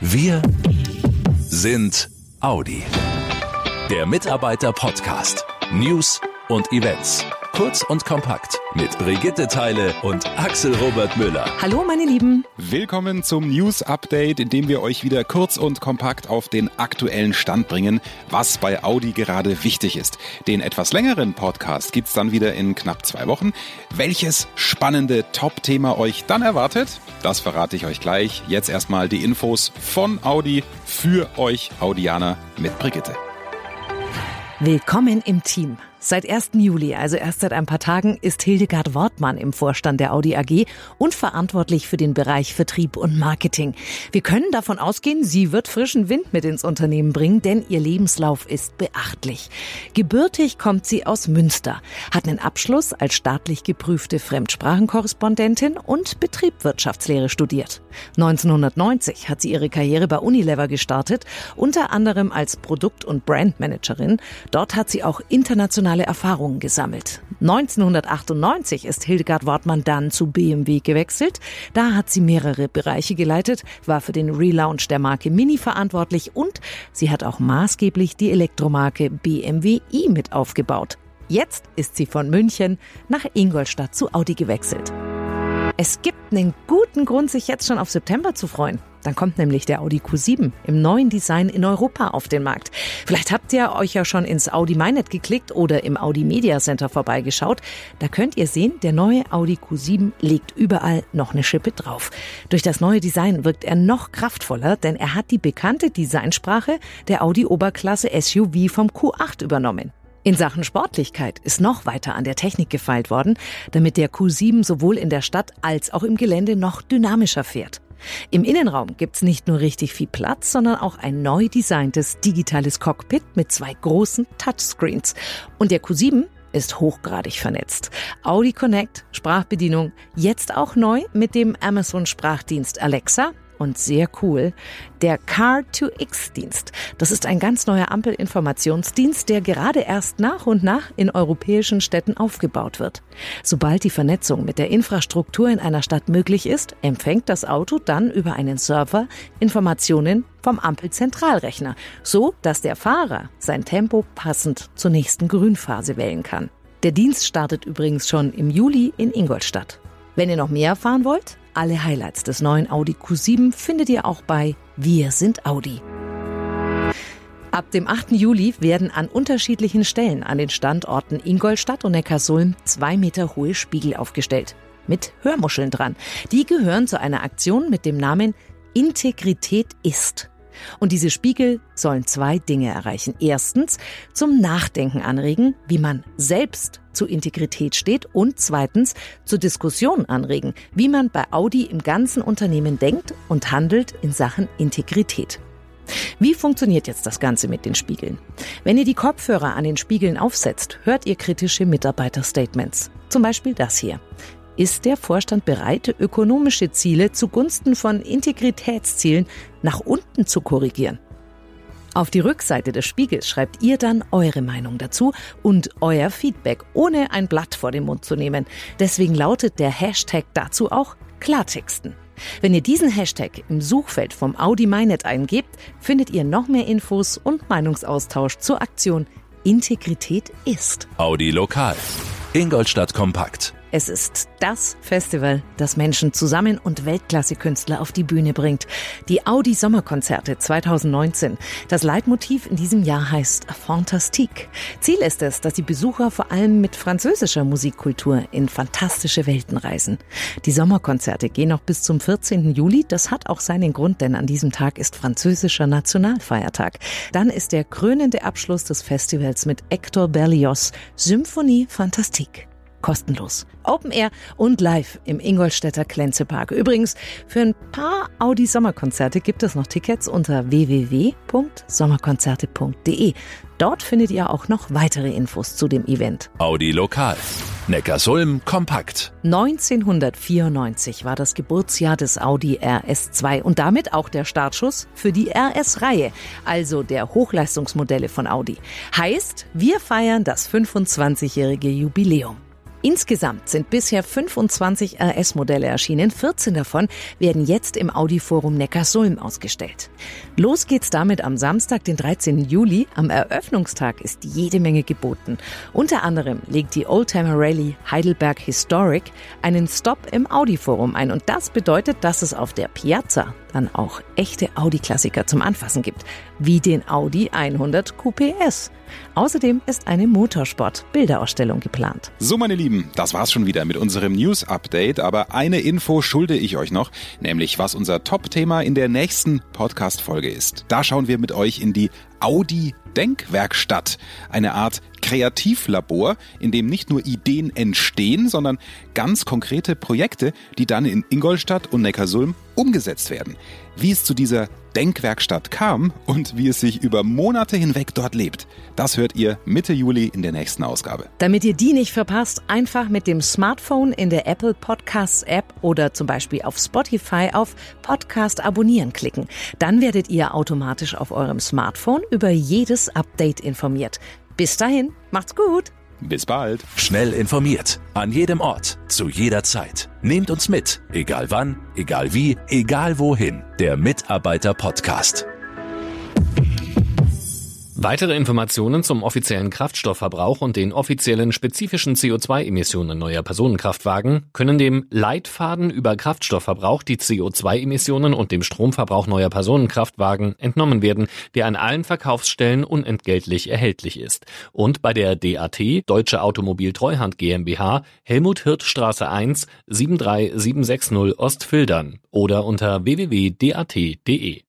Wir sind Audi. Der Mitarbeiter-Podcast. News und Events. Kurz und kompakt mit Brigitte Teile und Axel Robert Müller. Hallo meine Lieben. Willkommen zum News Update, in dem wir euch wieder kurz und kompakt auf den aktuellen Stand bringen, was bei Audi gerade wichtig ist. Den etwas längeren Podcast gibt's dann wieder in knapp zwei Wochen. Welches spannende Top-Thema euch dann erwartet, das verrate ich euch gleich. Jetzt erstmal die Infos von Audi für euch Audianer mit Brigitte. Willkommen im Team. Seit 1. Juli, also erst seit ein paar Tagen, ist Hildegard Wortmann im Vorstand der Audi AG und verantwortlich für den Bereich Vertrieb und Marketing. Wir können davon ausgehen, sie wird frischen Wind mit ins Unternehmen bringen, denn ihr Lebenslauf ist beachtlich. Gebürtig kommt sie aus Münster, hat einen Abschluss als staatlich geprüfte Fremdsprachenkorrespondentin und Betriebswirtschaftslehre studiert. 1990 hat sie ihre Karriere bei Unilever gestartet, unter anderem als Produkt- und Brandmanagerin. Dort hat sie auch international internationale Erfahrungen gesammelt. 1998 ist Hildegard Wortmann dann zu BMW gewechselt. Da hat sie mehrere Bereiche geleitet, war für den Relaunch der Marke Mini verantwortlich und sie hat auch maßgeblich die Elektromarke BMW i mit aufgebaut. Jetzt ist sie von München nach Ingolstadt zu Audi gewechselt. Es gibt einen guten Grund, sich jetzt schon auf September zu freuen. Dann kommt nämlich der Audi Q7 im neuen Design in Europa auf den Markt. Vielleicht habt ihr euch ja schon ins Audi MyNet geklickt oder im Audi Media Center vorbeigeschaut. Da könnt ihr sehen, der neue Audi Q7 legt überall noch eine Schippe drauf. Durch das neue Design wirkt er noch kraftvoller, denn er hat die bekannte Designsprache der Audi Oberklasse SUV vom Q8 übernommen. In Sachen Sportlichkeit ist noch weiter an der Technik gefeilt worden, damit der Q7 sowohl in der Stadt als auch im Gelände noch dynamischer fährt. Im Innenraum gibt's nicht nur richtig viel Platz, sondern auch ein neu designtes digitales Cockpit mit zwei großen Touchscreens. Und der Q7 ist hochgradig vernetzt. Audi Connect, Sprachbedienung, jetzt auch neu mit dem Amazon Sprachdienst Alexa und sehr cool, der Car2X-Dienst. Das ist ein ganz neuer Ampelinformationsdienst, der gerade erst nach und nach in europäischen Städten aufgebaut wird. Sobald die Vernetzung mit der Infrastruktur in einer Stadt möglich ist, empfängt das Auto dann über einen Server Informationen vom Ampelzentralrechner, so dass der Fahrer sein Tempo passend zur nächsten Grünphase wählen kann. Der Dienst startet übrigens schon im Juli in Ingolstadt. Wenn ihr noch mehr erfahren wollt, alle Highlights des neuen Audi Q7 findet ihr auch bei Wir sind Audi. Ab dem 8. Juli werden an unterschiedlichen Stellen an den Standorten Ingolstadt und Neckarsulm zwei Meter hohe Spiegel aufgestellt. Mit Hörmuscheln dran. Die gehören zu einer Aktion mit dem Namen Integrität ist. Und diese Spiegel sollen zwei Dinge erreichen. Erstens zum Nachdenken anregen, wie man selbst zu Integrität steht und zweitens zur Diskussion anregen, wie man bei Audi im ganzen Unternehmen denkt und handelt in Sachen Integrität. Wie funktioniert jetzt das Ganze mit den Spiegeln? Wenn ihr die Kopfhörer an den Spiegeln aufsetzt, hört ihr kritische Mitarbeiterstatements. Zum Beispiel das hier. Ist der Vorstand bereit, ökonomische Ziele zugunsten von Integritätszielen nach unten zu korrigieren? Auf die Rückseite des Spiegels schreibt ihr dann eure Meinung dazu und euer Feedback, ohne ein Blatt vor den Mund zu nehmen. Deswegen lautet der Hashtag dazu auch Klartexten. Wenn ihr diesen Hashtag im Suchfeld vom Audi MyNet eingebt, findet ihr noch mehr Infos und Meinungsaustausch zur Aktion Integrität ist. Audi Lokal. Ingolstadt Kompakt. Es ist das Festival, das Menschen zusammen und Weltklasse-Künstler auf die Bühne bringt. Die Audi Sommerkonzerte 2019. Das Leitmotiv in diesem Jahr heißt Fantastique. Ziel ist es, dass die Besucher vor allem mit französischer Musikkultur in fantastische Welten reisen. Die Sommerkonzerte gehen noch bis zum 14. Juli. Das hat auch seinen Grund, denn an diesem Tag ist französischer Nationalfeiertag. Dann ist der krönende Abschluss des Festivals mit Hector Berlioz Symphonie Fantastique kostenlos. Open Air und live im Ingolstädter Klenzepark. Übrigens, für ein paar Audi Sommerkonzerte gibt es noch Tickets unter www.sommerkonzerte.de. Dort findet ihr auch noch weitere Infos zu dem Event. Audi Lokal. Neckarsulm kompakt. 1994 war das Geburtsjahr des Audi RS2 und damit auch der Startschuss für die RS-Reihe, also der Hochleistungsmodelle von Audi. Heißt, wir feiern das 25-jährige Jubiläum. Insgesamt sind bisher 25 RS-Modelle erschienen. 14 davon werden jetzt im Audi-Forum Neckarsulm ausgestellt. Los geht's damit am Samstag, den 13. Juli. Am Eröffnungstag ist jede Menge geboten. Unter anderem legt die Oldtimer Rally Heidelberg Historic einen Stop im Audi-Forum ein. Und das bedeutet, dass es auf der Piazza dann auch echte Audi-Klassiker zum Anfassen gibt, wie den Audi 100 QPS. Außerdem ist eine Motorsport-Bilderausstellung geplant. So, meine Lieben, das war's schon wieder mit unserem News-Update. Aber eine Info schulde ich euch noch, nämlich was unser Top-Thema in der nächsten Podcast-Folge ist. Da schauen wir mit euch in die Audi Denkwerkstatt, eine Art Kreativlabor, in dem nicht nur Ideen entstehen, sondern ganz konkrete Projekte, die dann in Ingolstadt und Neckarsulm umgesetzt werden. Wie es zu dieser Denkwerkstatt kam und wie es sich über Monate hinweg dort lebt, das hört ihr Mitte Juli in der nächsten Ausgabe. Damit ihr die nicht verpasst, einfach mit dem Smartphone in der Apple Podcasts App oder zum Beispiel auf Spotify auf Podcast abonnieren klicken. Dann werdet ihr automatisch auf eurem Smartphone über jedes Update informiert. Bis dahin, macht's gut! Bis bald. Schnell informiert. An jedem Ort. Zu jeder Zeit. Nehmt uns mit. Egal wann, egal wie, egal wohin. Der Mitarbeiter Podcast. Weitere Informationen zum offiziellen Kraftstoffverbrauch und den offiziellen spezifischen CO2-Emissionen neuer Personenkraftwagen können dem Leitfaden über Kraftstoffverbrauch, die CO2-Emissionen und dem Stromverbrauch neuer Personenkraftwagen entnommen werden, der an allen Verkaufsstellen unentgeltlich erhältlich ist. Und bei der DAT, Deutsche Automobil Treuhand GmbH, Helmut Hirt Straße 1, 73760 Ostfildern oder unter www.dat.de.